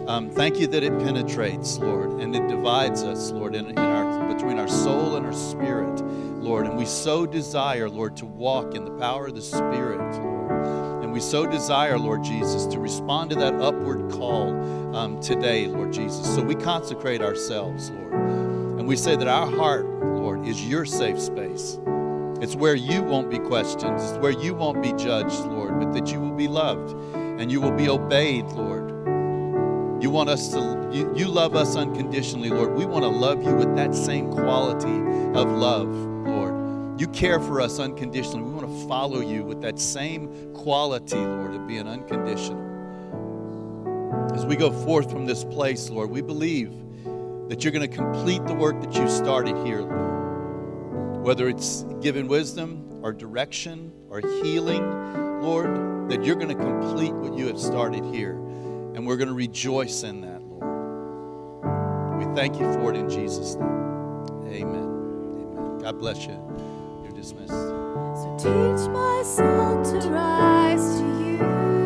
Um, thank you that it penetrates, Lord, and it divides us, Lord, in, in our between our soul and our spirit, Lord. And we so desire, Lord, to walk in the power of the Spirit, Lord. And we so desire, Lord Jesus, to respond to that upward call um, today, Lord Jesus. So we consecrate ourselves, Lord. And we say that our heart, Lord, is your safe space. It's where you won't be questioned, it's where you won't be judged, Lord, but that you will be loved and you will be obeyed, Lord. You want us to, you, you love us unconditionally, Lord. We want to love you with that same quality of love, Lord. You care for us unconditionally. We want to follow you with that same quality, Lord, of being unconditional. As we go forth from this place, Lord, we believe that you're going to complete the work that you started here, Lord. Whether it's giving wisdom or direction or healing, Lord, that you're going to complete what you have started here. And we're going to rejoice in that, Lord. We thank you for it in Jesus' name. Amen. Amen. God bless you. You're dismissed. So teach my soul to rise.